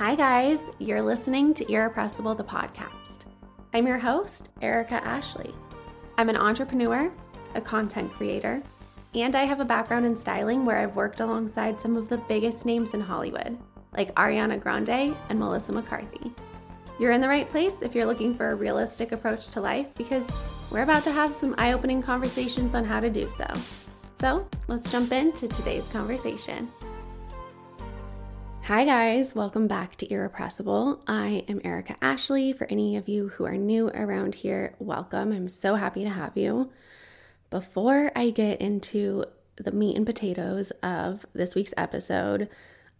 Hi, guys. You're listening to Irrepressible, the podcast. I'm your host, Erica Ashley. I'm an entrepreneur, a content creator, and I have a background in styling where I've worked alongside some of the biggest names in Hollywood, like Ariana Grande and Melissa McCarthy. You're in the right place if you're looking for a realistic approach to life because we're about to have some eye opening conversations on how to do so. So let's jump into today's conversation. Hi, guys, welcome back to Irrepressible. I am Erica Ashley. For any of you who are new around here, welcome. I'm so happy to have you. Before I get into the meat and potatoes of this week's episode,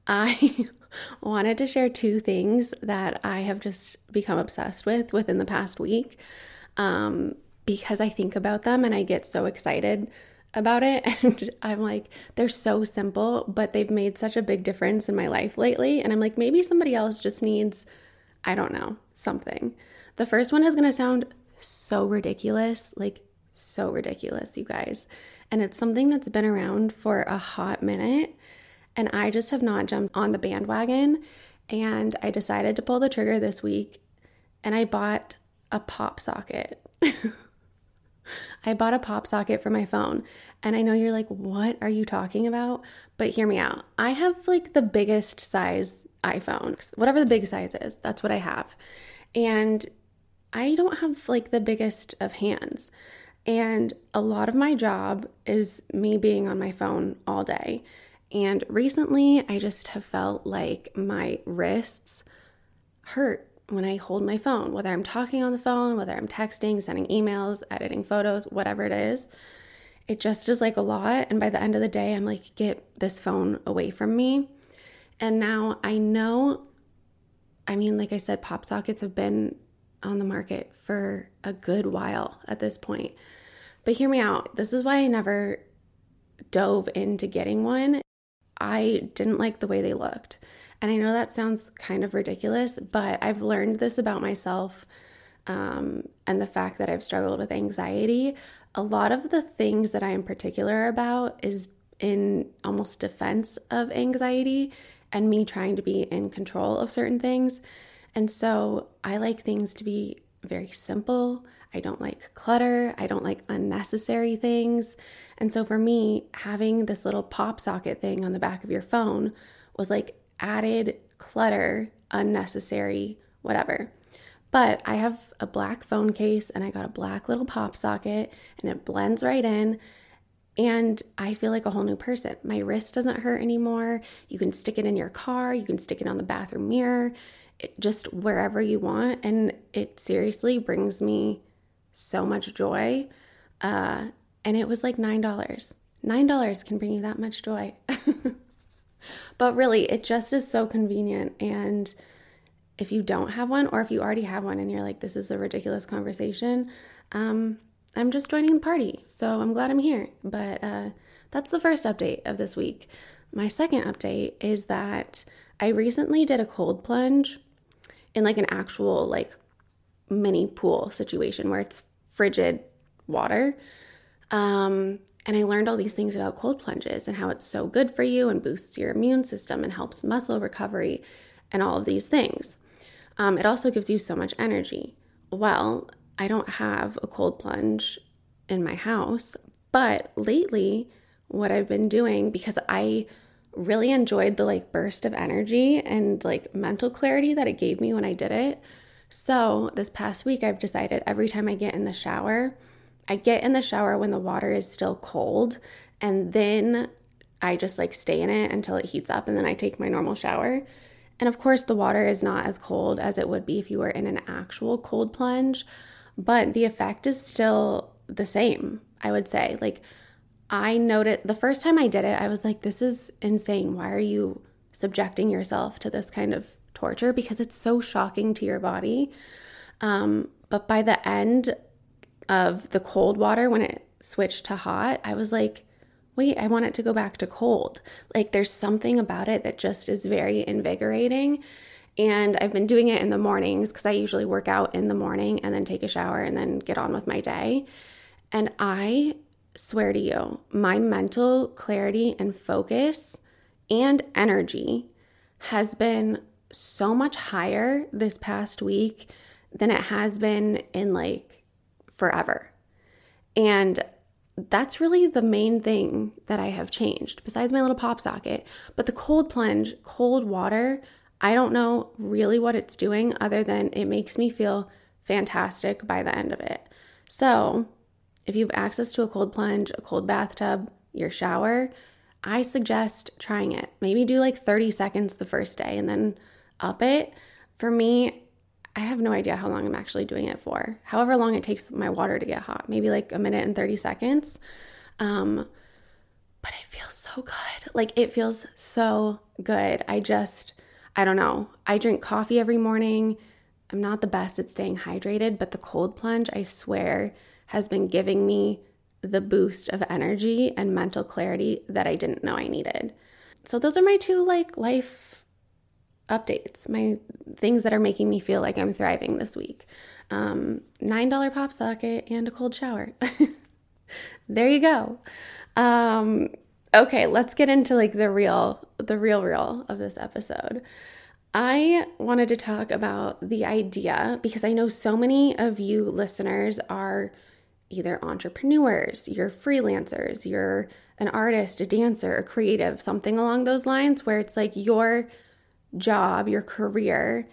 I wanted to share two things that I have just become obsessed with within the past week um, because I think about them and I get so excited about it. And I'm like, they're so simple, but they've made such a big difference in my life lately. And I'm like, maybe somebody else just needs, I don't know, something. The first one is going to sound so ridiculous, like so ridiculous, you guys. And it's something that's been around for a hot minute. And I just have not jumped on the bandwagon. And I decided to pull the trigger this week and I bought a pop socket. I bought a pop socket for my phone. And I know you're like, what are you talking about? But hear me out. I have like the biggest size iPhone, whatever the big size is, that's what I have. And I don't have like the biggest of hands. And a lot of my job is me being on my phone all day. And recently, I just have felt like my wrists hurt when I hold my phone, whether I'm talking on the phone, whether I'm texting, sending emails, editing photos, whatever it is. It just is like a lot. And by the end of the day, I'm like, get this phone away from me. And now I know, I mean, like I said, pop sockets have been on the market for a good while at this point. But hear me out. This is why I never dove into getting one. I didn't like the way they looked. And I know that sounds kind of ridiculous, but I've learned this about myself um, and the fact that I've struggled with anxiety. A lot of the things that I am particular about is in almost defense of anxiety and me trying to be in control of certain things. And so I like things to be very simple. I don't like clutter. I don't like unnecessary things. And so for me, having this little pop socket thing on the back of your phone was like added clutter, unnecessary, whatever. But I have a black phone case and I got a black little pop socket and it blends right in. And I feel like a whole new person. My wrist doesn't hurt anymore. You can stick it in your car, you can stick it on the bathroom mirror, it, just wherever you want. And it seriously brings me so much joy. Uh, and it was like $9. $9 can bring you that much joy. But really, it just is so convenient. And if you don't have one, or if you already have one and you're like, this is a ridiculous conversation, um, I'm just joining the party. So I'm glad I'm here. But uh, that's the first update of this week. My second update is that I recently did a cold plunge in like an actual, like, mini pool situation where it's frigid water. Um, and I learned all these things about cold plunges and how it's so good for you and boosts your immune system and helps muscle recovery and all of these things. Um, it also gives you so much energy. Well, I don't have a cold plunge in my house, but lately, what I've been doing because I really enjoyed the like burst of energy and like mental clarity that it gave me when I did it. So, this past week, I've decided every time I get in the shower, I get in the shower when the water is still cold and then I just like stay in it until it heats up and then I take my normal shower. And of course, the water is not as cold as it would be if you were in an actual cold plunge, but the effect is still the same, I would say. Like, I noted the first time I did it, I was like, this is insane. Why are you subjecting yourself to this kind of torture? Because it's so shocking to your body. Um, but by the end, of the cold water when it switched to hot, I was like, wait, I want it to go back to cold. Like there's something about it that just is very invigorating. And I've been doing it in the mornings because I usually work out in the morning and then take a shower and then get on with my day. And I swear to you, my mental clarity and focus and energy has been so much higher this past week than it has been in like forever. And that's really the main thing that I have changed, besides my little pop socket. But the cold plunge, cold water, I don't know really what it's doing other than it makes me feel fantastic by the end of it. So, if you have access to a cold plunge, a cold bathtub, your shower, I suggest trying it. Maybe do like 30 seconds the first day and then up it. For me, I have no idea how long I'm actually doing it for. However long it takes my water to get hot, maybe like a minute and 30 seconds. Um, but it feels so good. Like it feels so good. I just, I don't know. I drink coffee every morning. I'm not the best at staying hydrated, but the cold plunge, I swear, has been giving me the boost of energy and mental clarity that I didn't know I needed. So those are my two like life updates, my things that are making me feel like I'm thriving this week. Um, $9 pop socket and a cold shower. there you go. Um, okay, let's get into like the real, the real, real of this episode. I wanted to talk about the idea because I know so many of you listeners are either entrepreneurs, you're freelancers, you're an artist, a dancer, a creative, something along those lines, where it's like your job, your career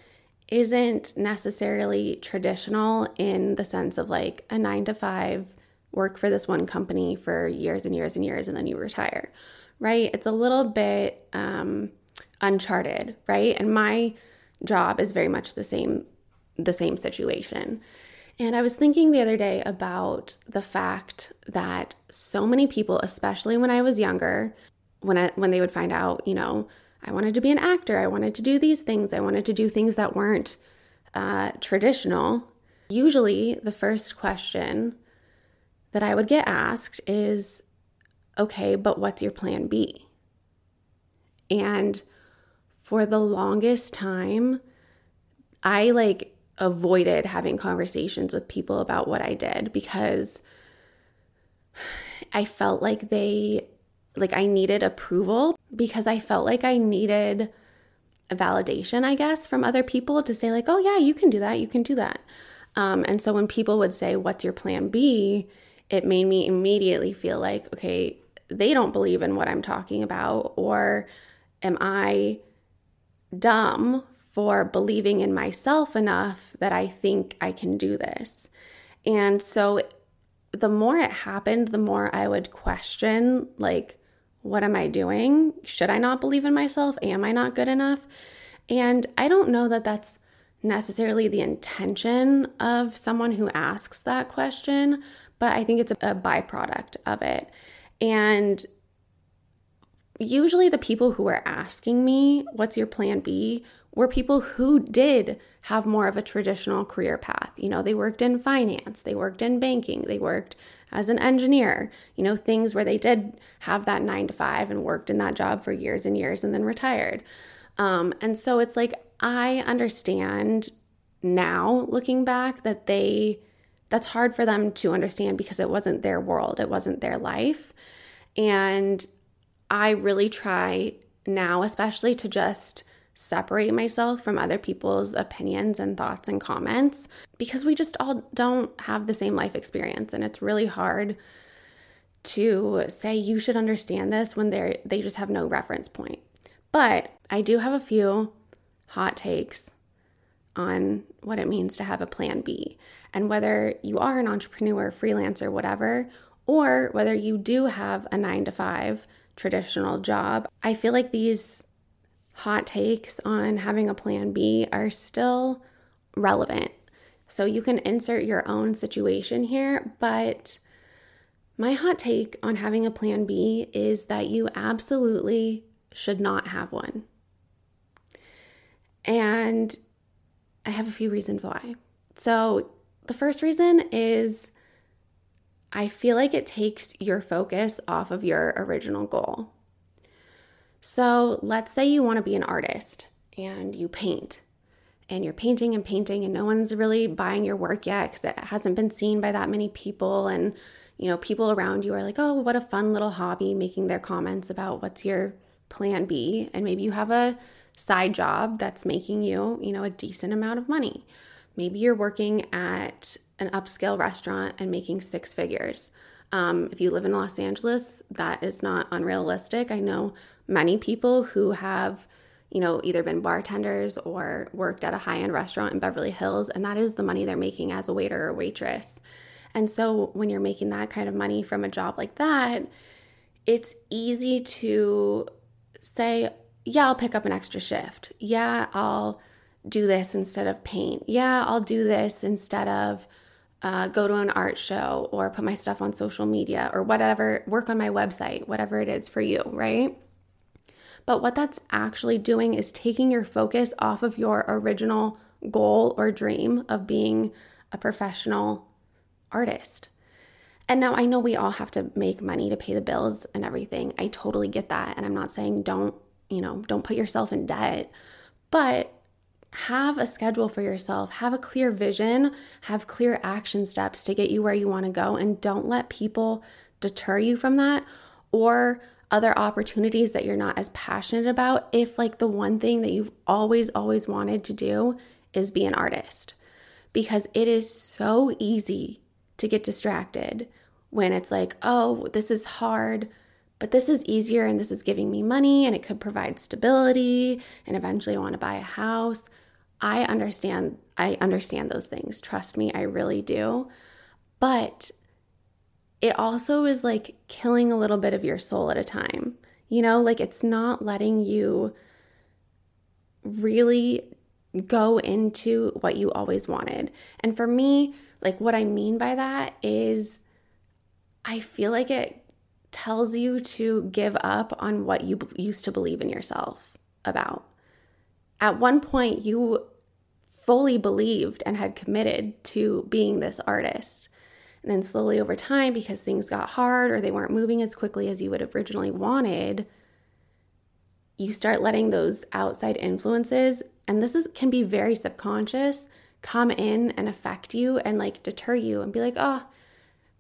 isn't necessarily traditional in the sense of like a nine to five, work for this one company for years and years and years, and then you retire, right? It's a little bit um, uncharted, right? And my job is very much the same the same situation. And I was thinking the other day about the fact that so many people, especially when I was younger, when I when they would find out, you know, I wanted to be an actor, I wanted to do these things, I wanted to do things that weren't uh, traditional. Usually, the first question that I would get asked is, "Okay, but what's your plan B?" And for the longest time, I like avoided having conversations with people about what I did because I felt like they, like I needed approval because I felt like I needed validation, I guess, from other people to say, like, oh, yeah, you can do that, you can do that. Um, and so when people would say, what's your plan B? It made me immediately feel like, okay, they don't believe in what I'm talking about, or am I dumb for believing in myself enough that I think I can do this. And so the more it happened, the more I would question, like, what am I doing? Should I not believe in myself? Am I not good enough? And I don't know that that's necessarily the intention of someone who asks that question, but I think it's a, a byproduct of it. And usually the people who are asking me, What's your plan B? were people who did have more of a traditional career path. You know, they worked in finance, they worked in banking, they worked as an engineer, you know, things where they did have that nine to five and worked in that job for years and years and then retired. Um, and so it's like, I understand now looking back that they, that's hard for them to understand because it wasn't their world, it wasn't their life. And I really try now, especially to just separate myself from other people's opinions and thoughts and comments because we just all don't have the same life experience and it's really hard to say you should understand this when they they just have no reference point. But I do have a few hot takes on what it means to have a plan B and whether you are an entrepreneur, freelancer, whatever, or whether you do have a 9 to 5 traditional job. I feel like these hot takes on having a plan B are still relevant. So you can insert your own situation here, but my hot take on having a plan B is that you absolutely should not have one. And I have a few reasons why. So, the first reason is I feel like it takes your focus off of your original goal. So let's say you want to be an artist and you paint and you're painting and painting and no one's really buying your work yet because it hasn't been seen by that many people and you know people around you are like oh what a fun little hobby making their comments about what's your plan b and maybe you have a side job that's making you, you know, a decent amount of money. Maybe you're working at an upscale restaurant and making six figures. Um, if you live in Los Angeles, that is not unrealistic. I know many people who have, you know, either been bartenders or worked at a high end restaurant in Beverly Hills, and that is the money they're making as a waiter or waitress. And so when you're making that kind of money from a job like that, it's easy to say, yeah, I'll pick up an extra shift. Yeah, I'll do this instead of paint. Yeah, I'll do this instead of uh, go to an art show or put my stuff on social media or whatever, work on my website, whatever it is for you, right? But what that's actually doing is taking your focus off of your original goal or dream of being a professional artist. And now I know we all have to make money to pay the bills and everything. I totally get that. And I'm not saying don't, you know, don't put yourself in debt. But have a schedule for yourself, have a clear vision, have clear action steps to get you where you want to go, and don't let people deter you from that or other opportunities that you're not as passionate about if, like, the one thing that you've always, always wanted to do is be an artist. Because it is so easy to get distracted when it's like, oh, this is hard, but this is easier and this is giving me money and it could provide stability and eventually I want to buy a house. I understand I understand those things. Trust me, I really do. But it also is like killing a little bit of your soul at a time. You know, like it's not letting you really go into what you always wanted. And for me, like what I mean by that is I feel like it tells you to give up on what you used to believe in yourself about. At one point, you fully believed and had committed to being this artist. And then slowly over time, because things got hard or they weren't moving as quickly as you would have originally wanted, you start letting those outside influences, and this is can be very subconscious, come in and affect you and like deter you and be like, oh,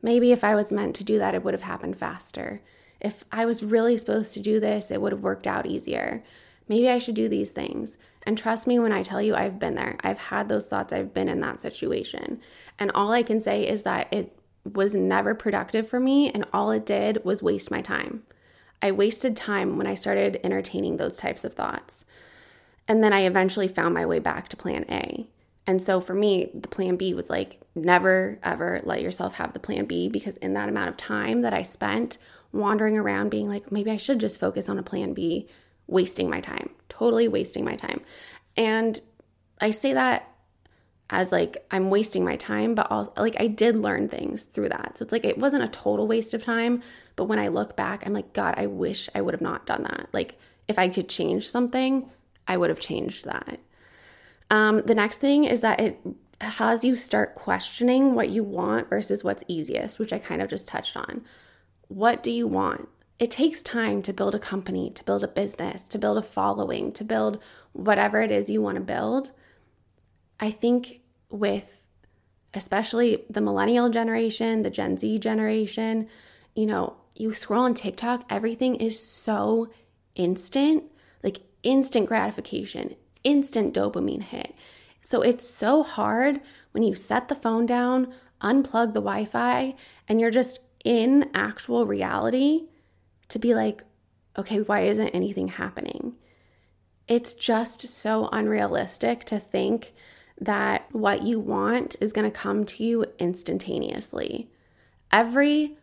maybe if I was meant to do that, it would have happened faster. If I was really supposed to do this, it would have worked out easier. Maybe I should do these things. And trust me when I tell you, I've been there. I've had those thoughts. I've been in that situation. And all I can say is that it was never productive for me. And all it did was waste my time. I wasted time when I started entertaining those types of thoughts. And then I eventually found my way back to plan A. And so for me, the plan B was like, never ever let yourself have the plan B because in that amount of time that I spent wandering around being like, maybe I should just focus on a plan B, wasting my time, totally wasting my time. And I say that as like I'm wasting my time, but also like I did learn things through that. So it's like it wasn't a total waste of time, but when I look back, I'm like, God, I wish I would have not done that. Like if I could change something, I would have changed that. Um, the next thing is that it has you start questioning what you want versus what's easiest, which I kind of just touched on. What do you want? It takes time to build a company, to build a business, to build a following, to build whatever it is you want to build. I think with especially the millennial generation, the Gen Z generation, you know, you scroll on TikTok, everything is so instant, like instant gratification, instant dopamine hit. So it's so hard when you set the phone down, unplug the Wi Fi, and you're just in actual reality to be like, okay, why isn't anything happening? It's just so unrealistic to think that what you want is going to come to you instantaneously. Every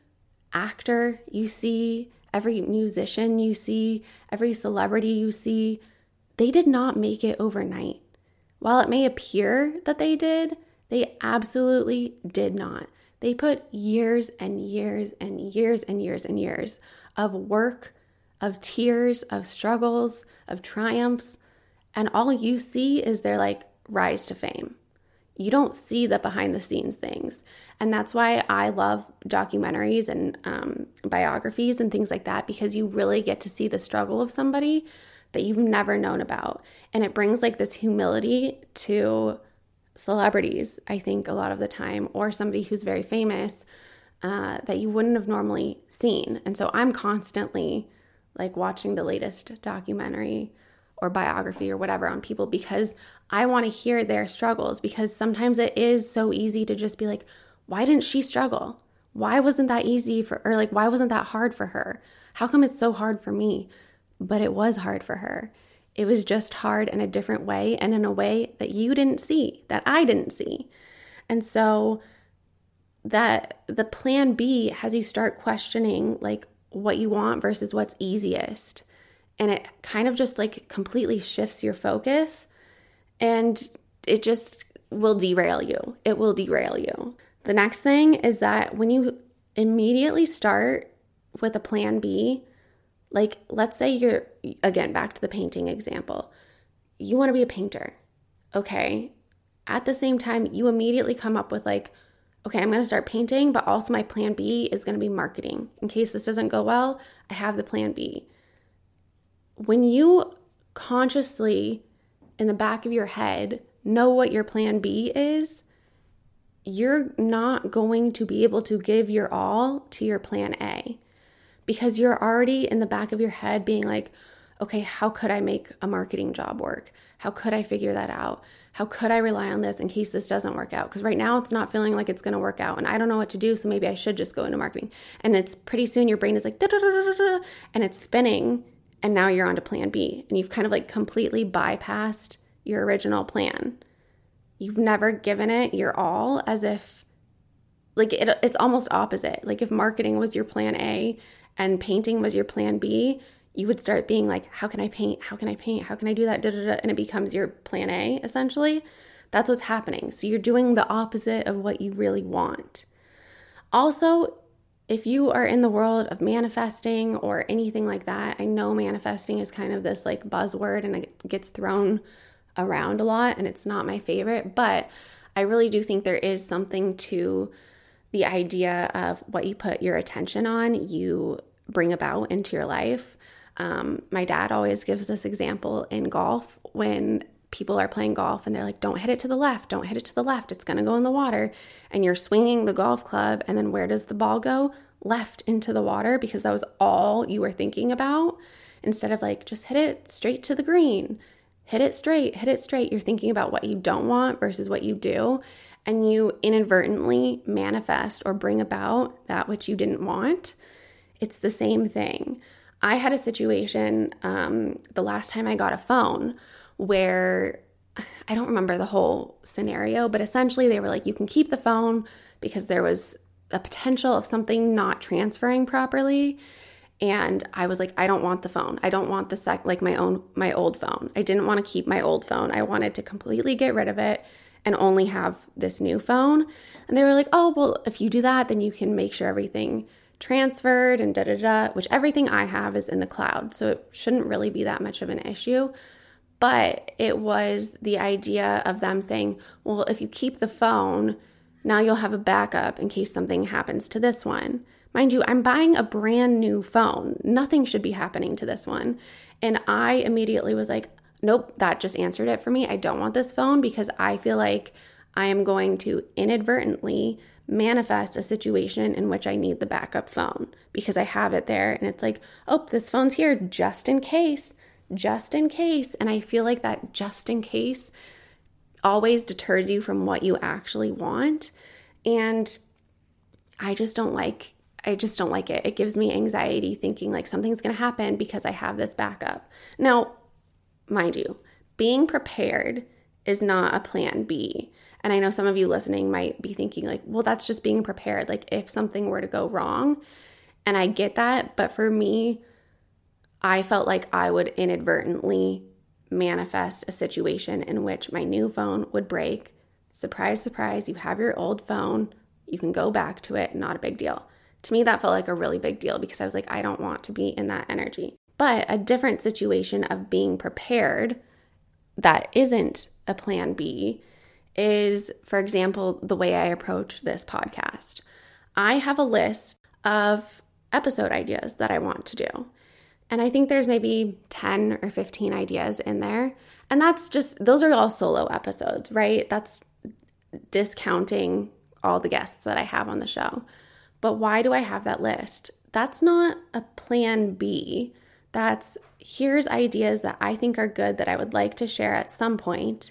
actor you see, every musician you see, every celebrity you see, they did not make it overnight. While it may appear that they did, they absolutely did not. They put years and years and years and years and years of work, of tears, of struggles, of triumphs, and all you see is their like rise to fame. You don't see the behind the scenes things. And that's why I love documentaries and um, biographies and things like that because you really get to see the struggle of somebody that you've never known about. And it brings like this humility to celebrities, I think, a lot of the time, or somebody who's very famous uh, that you wouldn't have normally seen. And so I'm constantly like watching the latest documentary or biography or whatever on people because I want to hear their struggles because sometimes it is so easy to just be like, why didn't she struggle? Why wasn't that easy for or like why wasn't that hard for her? How come it's so hard for me? But it was hard for her. It was just hard in a different way and in a way that you didn't see, that I didn't see. And so that the plan B has you start questioning like what you want versus what's easiest. And it kind of just like completely shifts your focus and it just will derail you. It will derail you. The next thing is that when you immediately start with a plan B, like let's say you're again back to the painting example, you want to be a painter. Okay. At the same time, you immediately come up with like, okay, I'm going to start painting, but also my plan B is going to be marketing. In case this doesn't go well, I have the plan B. When you consciously, in the back of your head, know what your plan B is, you're not going to be able to give your all to your plan A because you're already in the back of your head being like, okay, how could I make a marketing job work? How could I figure that out? How could I rely on this in case this doesn't work out? Because right now it's not feeling like it's going to work out and I don't know what to do. So maybe I should just go into marketing. And it's pretty soon your brain is like, and it's spinning. And now you're on to plan B. And you've kind of like completely bypassed your original plan. You've never given it your all as if, like, it, it's almost opposite. Like, if marketing was your plan A and painting was your plan B, you would start being like, how can I paint? How can I paint? How can I do that? Da, da, da. And it becomes your plan A essentially. That's what's happening. So you're doing the opposite of what you really want. Also, if you are in the world of manifesting or anything like that, I know manifesting is kind of this like buzzword and it gets thrown around a lot and it's not my favorite, but I really do think there is something to the idea of what you put your attention on, you bring about into your life. Um, my dad always gives this example in golf when people are playing golf and they're like, don't hit it to the left, don't hit it to the left, it's gonna go in the water. And you're swinging the golf club, and then where does the ball go? Left into the water because that was all you were thinking about. Instead of like, just hit it straight to the green, hit it straight, hit it straight. You're thinking about what you don't want versus what you do. And you inadvertently manifest or bring about that which you didn't want. It's the same thing. I had a situation um, the last time I got a phone where I don't remember the whole scenario, but essentially they were like, you can keep the phone because there was a potential of something not transferring properly. And I was like, I don't want the phone. I don't want the sec like my own my old phone. I didn't want to keep my old phone. I wanted to completely get rid of it and only have this new phone. And they were like, oh, well, if you do that, then you can make sure everything transferred and da da da, which everything I have is in the cloud. So it shouldn't really be that much of an issue. But it was the idea of them saying, well, if you keep the phone, now you'll have a backup in case something happens to this one. Mind you, I'm buying a brand new phone. Nothing should be happening to this one. And I immediately was like, nope, that just answered it for me. I don't want this phone because I feel like I am going to inadvertently manifest a situation in which I need the backup phone because I have it there and it's like, oh, this phone's here just in case, just in case. And I feel like that just in case always deters you from what you actually want. And I just don't like I just don't like it. It gives me anxiety thinking like something's going to happen because I have this backup. Now, mind you, being prepared is not a plan B. And I know some of you listening might be thinking, like, well, that's just being prepared. Like, if something were to go wrong. And I get that. But for me, I felt like I would inadvertently manifest a situation in which my new phone would break. Surprise, surprise, you have your old phone. You can go back to it, not a big deal. To me, that felt like a really big deal because I was like, I don't want to be in that energy. But a different situation of being prepared that isn't a plan B is, for example, the way I approach this podcast. I have a list of episode ideas that I want to do. And I think there's maybe 10 or 15 ideas in there. And that's just, those are all solo episodes, right? That's discounting all the guests that I have on the show. But why do I have that list? That's not a plan B. That's here's ideas that I think are good that I would like to share at some point,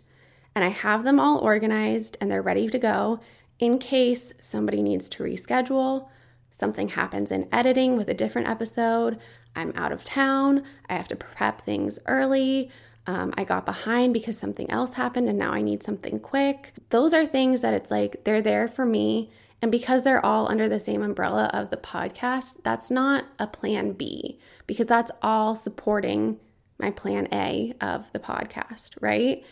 and I have them all organized and they're ready to go in case somebody needs to reschedule, something happens in editing with a different episode, I'm out of town, I have to prep things early. Um, I got behind because something else happened and now I need something quick. Those are things that it's like they're there for me. And because they're all under the same umbrella of the podcast, that's not a plan B because that's all supporting my plan A of the podcast, right?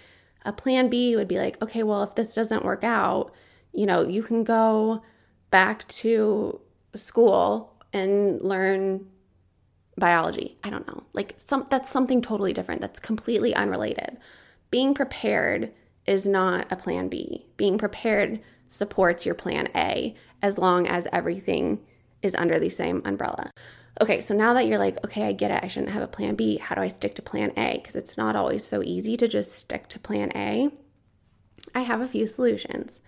A plan B would be like, okay, well, if this doesn't work out, you know, you can go back to school and learn biology. I don't know. Like some that's something totally different. That's completely unrelated. Being prepared is not a plan B. Being prepared supports your plan A as long as everything is under the same umbrella. Okay, so now that you're like, okay, I get it. I shouldn't have a plan B. How do I stick to plan A? Because it's not always so easy to just stick to plan A. I have a few solutions.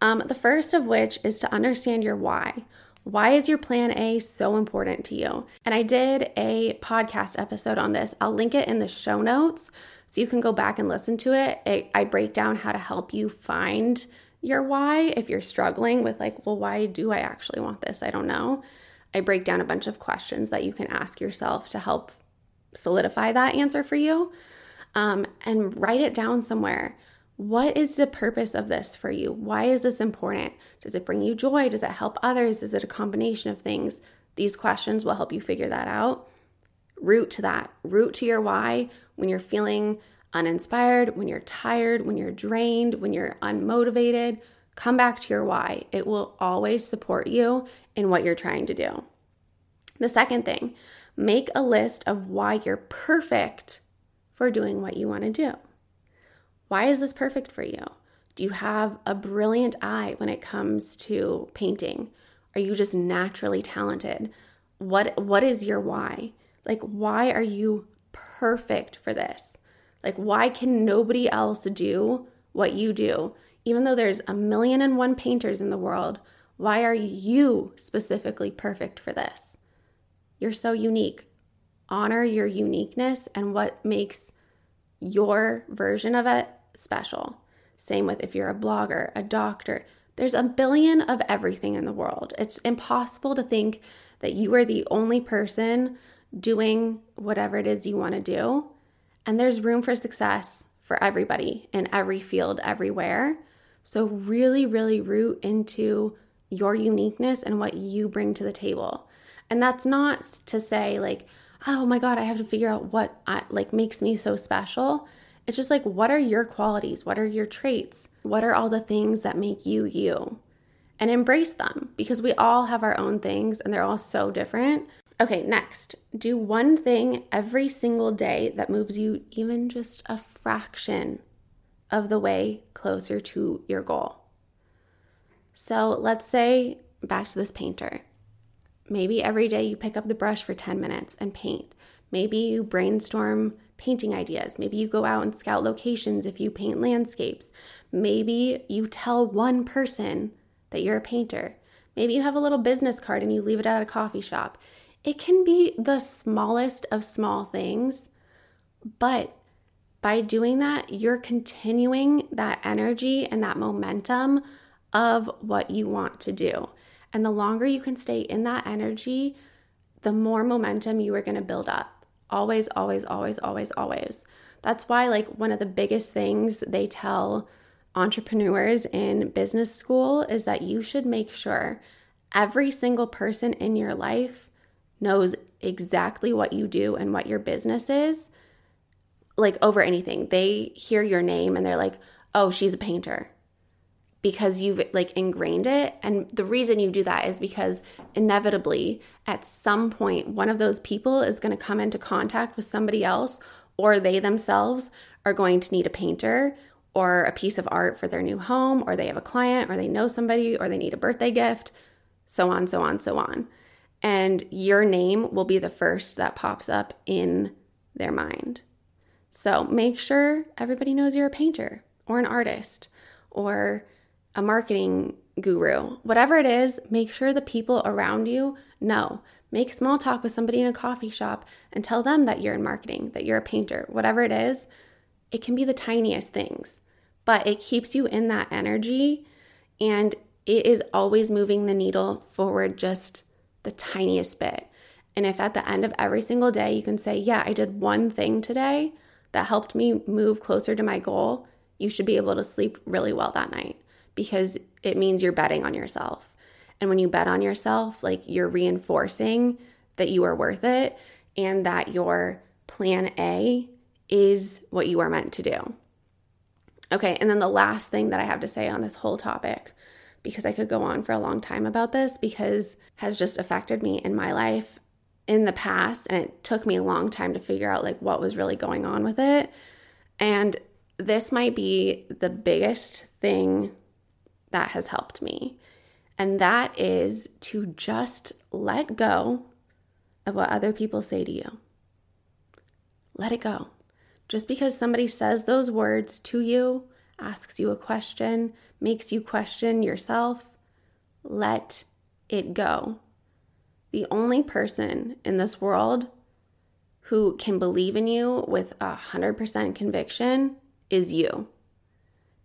Um, the first of which is to understand your why. Why is your plan A so important to you? And I did a podcast episode on this. I'll link it in the show notes so you can go back and listen to it. it. I break down how to help you find your why if you're struggling with, like, well, why do I actually want this? I don't know. I break down a bunch of questions that you can ask yourself to help solidify that answer for you um, and write it down somewhere. What is the purpose of this for you? Why is this important? Does it bring you joy? Does it help others? Is it a combination of things? These questions will help you figure that out. Root to that. Root to your why when you're feeling uninspired, when you're tired, when you're drained, when you're unmotivated. Come back to your why. It will always support you in what you're trying to do. The second thing, make a list of why you're perfect for doing what you want to do. Why is this perfect for you? Do you have a brilliant eye when it comes to painting? Are you just naturally talented? What what is your why? Like why are you perfect for this? Like why can nobody else do what you do? Even though there's a million and one painters in the world, why are you specifically perfect for this? You're so unique. Honor your uniqueness and what makes your version of it special. Same with if you're a blogger, a doctor. There's a billion of everything in the world. It's impossible to think that you are the only person doing whatever it is you want to do. And there's room for success for everybody in every field, everywhere. So, really, really root into your uniqueness and what you bring to the table. And that's not to say, like, oh my God, I have to figure out what I, like makes me so special. It's just like, what are your qualities? What are your traits? What are all the things that make you you? And embrace them because we all have our own things and they're all so different. Okay, next, do one thing every single day that moves you even just a fraction of the way closer to your goal. So let's say, back to this painter. Maybe every day you pick up the brush for 10 minutes and paint. Maybe you brainstorm painting ideas. Maybe you go out and scout locations if you paint landscapes. Maybe you tell one person that you're a painter. Maybe you have a little business card and you leave it at a coffee shop. It can be the smallest of small things, but by doing that, you're continuing that energy and that momentum of what you want to do. And the longer you can stay in that energy, the more momentum you are going to build up. Always, always, always, always, always. That's why, like, one of the biggest things they tell entrepreneurs in business school is that you should make sure every single person in your life knows exactly what you do and what your business is, like, over anything. They hear your name and they're like, oh, she's a painter because you've like ingrained it. And the reason you do that is because inevitably at some point, one of those people is going to come into contact with somebody else, or they themselves are going to need a painter or a piece of art for their new home, or they have a client, or they know somebody, or they need a birthday gift, so on, so on, so on. And your name will be the first that pops up in their mind. So make sure everybody knows you're a painter or an artist or a marketing guru. Whatever it is, make sure the people around you know. Make small talk with somebody in a coffee shop and tell them that you're in marketing, that you're a painter, whatever it is. It can be the tiniest things, but it keeps you in that energy and it is always moving the needle forward just the tiniest bit. And if at the end of every single day you can say, Yeah, I did one thing today that helped me move closer to my goal, you should be able to sleep really well that night because it means you're betting on yourself. And when you bet on yourself, like you're reinforcing that you are worth it and that your plan A is what you are meant to do. Okay, and then the last thing that I have to say on this whole topic, because I could go on for a long time about this, because has just affected me in my life in the past and it took me a long time to figure out like what was really going on with it. And this might be the biggest thing that has helped me. And that is to just let go of what other people say to you. Let it go. Just because somebody says those words to you, asks you a question, makes you question yourself, let it go the only person in this world who can believe in you with a 100% conviction is you.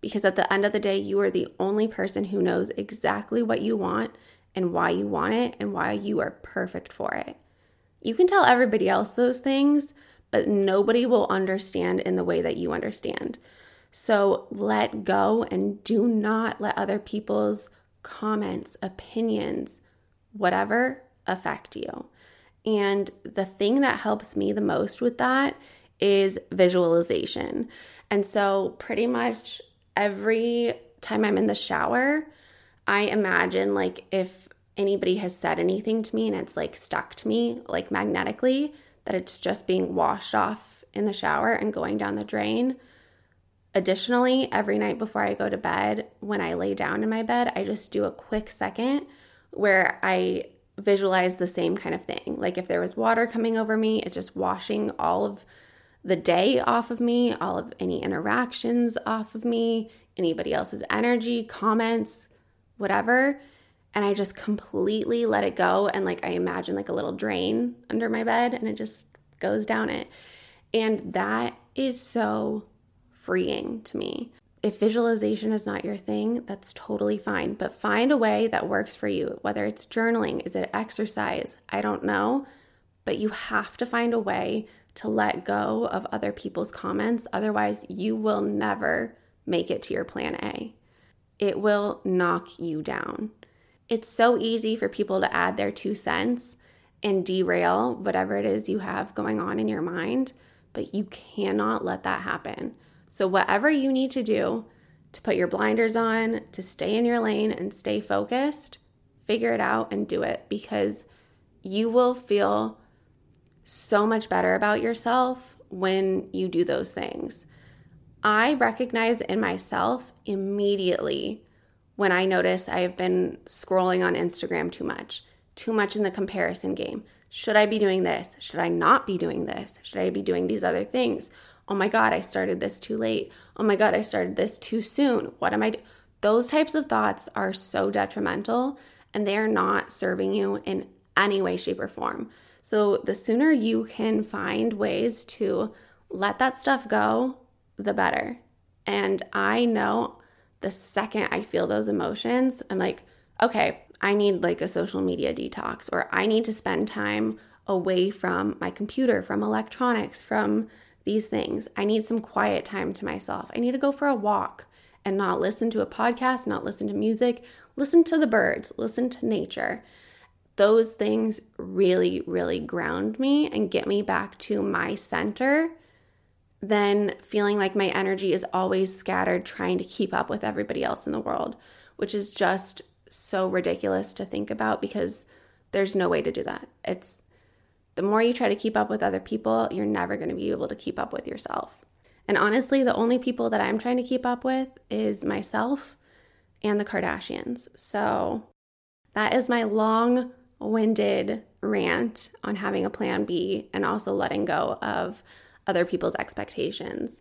Because at the end of the day, you are the only person who knows exactly what you want and why you want it and why you are perfect for it. You can tell everybody else those things, but nobody will understand in the way that you understand. So let go and do not let other people's comments, opinions, whatever affect you. And the thing that helps me the most with that is visualization. And so, pretty much every time I'm in the shower, I imagine like if anybody has said anything to me and it's like stuck to me, like magnetically, that it's just being washed off in the shower and going down the drain. Additionally, every night before I go to bed, when I lay down in my bed, I just do a quick second where I visualize the same kind of thing. Like if there was water coming over me, it's just washing all of the day off of me, all of any interactions off of me, anybody else's energy, comments, whatever. And I just completely let it go. And like I imagine like a little drain under my bed and it just goes down it. And that is so freeing to me. If visualization is not your thing, that's totally fine, but find a way that works for you. Whether it's journaling, is it exercise? I don't know, but you have to find a way to let go of other people's comments. Otherwise, you will never make it to your plan A. It will knock you down. It's so easy for people to add their two cents and derail whatever it is you have going on in your mind, but you cannot let that happen. So, whatever you need to do to put your blinders on, to stay in your lane and stay focused, figure it out and do it because you will feel so much better about yourself when you do those things. I recognize in myself immediately when I notice I have been scrolling on Instagram too much, too much in the comparison game. Should I be doing this? Should I not be doing this? Should I be doing these other things? Oh my God, I started this too late. Oh my God, I started this too soon. What am I doing? Those types of thoughts are so detrimental and they are not serving you in any way, shape, or form. So the sooner you can find ways to let that stuff go, the better. And I know the second I feel those emotions, I'm like, okay, I need like a social media detox, or I need to spend time away from my computer, from electronics, from these things. I need some quiet time to myself. I need to go for a walk and not listen to a podcast, not listen to music, listen to the birds, listen to nature. Those things really, really ground me and get me back to my center than feeling like my energy is always scattered trying to keep up with everybody else in the world, which is just so ridiculous to think about because there's no way to do that. It's the more you try to keep up with other people, you're never going to be able to keep up with yourself. And honestly, the only people that I'm trying to keep up with is myself and the Kardashians. So that is my long winded rant on having a plan B and also letting go of other people's expectations.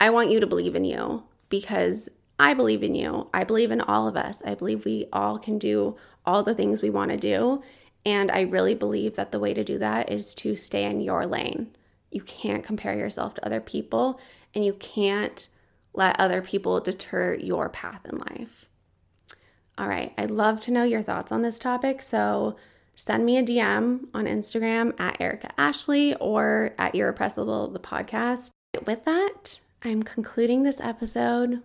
I want you to believe in you because I believe in you. I believe in all of us. I believe we all can do all the things we want to do. And I really believe that the way to do that is to stay in your lane. You can't compare yourself to other people, and you can't let other people deter your path in life. All right, I'd love to know your thoughts on this topic. So send me a DM on Instagram at Erica Ashley or at Irrepressible the podcast. With that, I'm concluding this episode.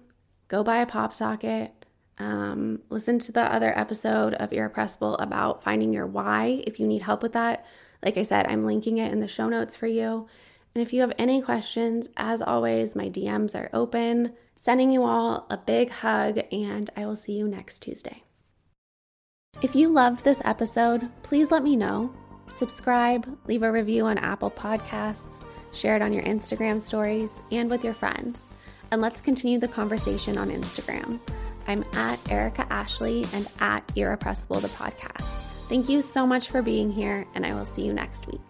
Go buy a pop socket. Um, listen to the other episode of Irrepressible about finding your why if you need help with that. Like I said, I'm linking it in the show notes for you. And if you have any questions, as always, my DMs are open. Sending you all a big hug, and I will see you next Tuesday. If you loved this episode, please let me know. Subscribe, leave a review on Apple Podcasts, share it on your Instagram stories and with your friends. And let's continue the conversation on Instagram. I'm at Erica Ashley and at Irrepressible the podcast. Thank you so much for being here, and I will see you next week.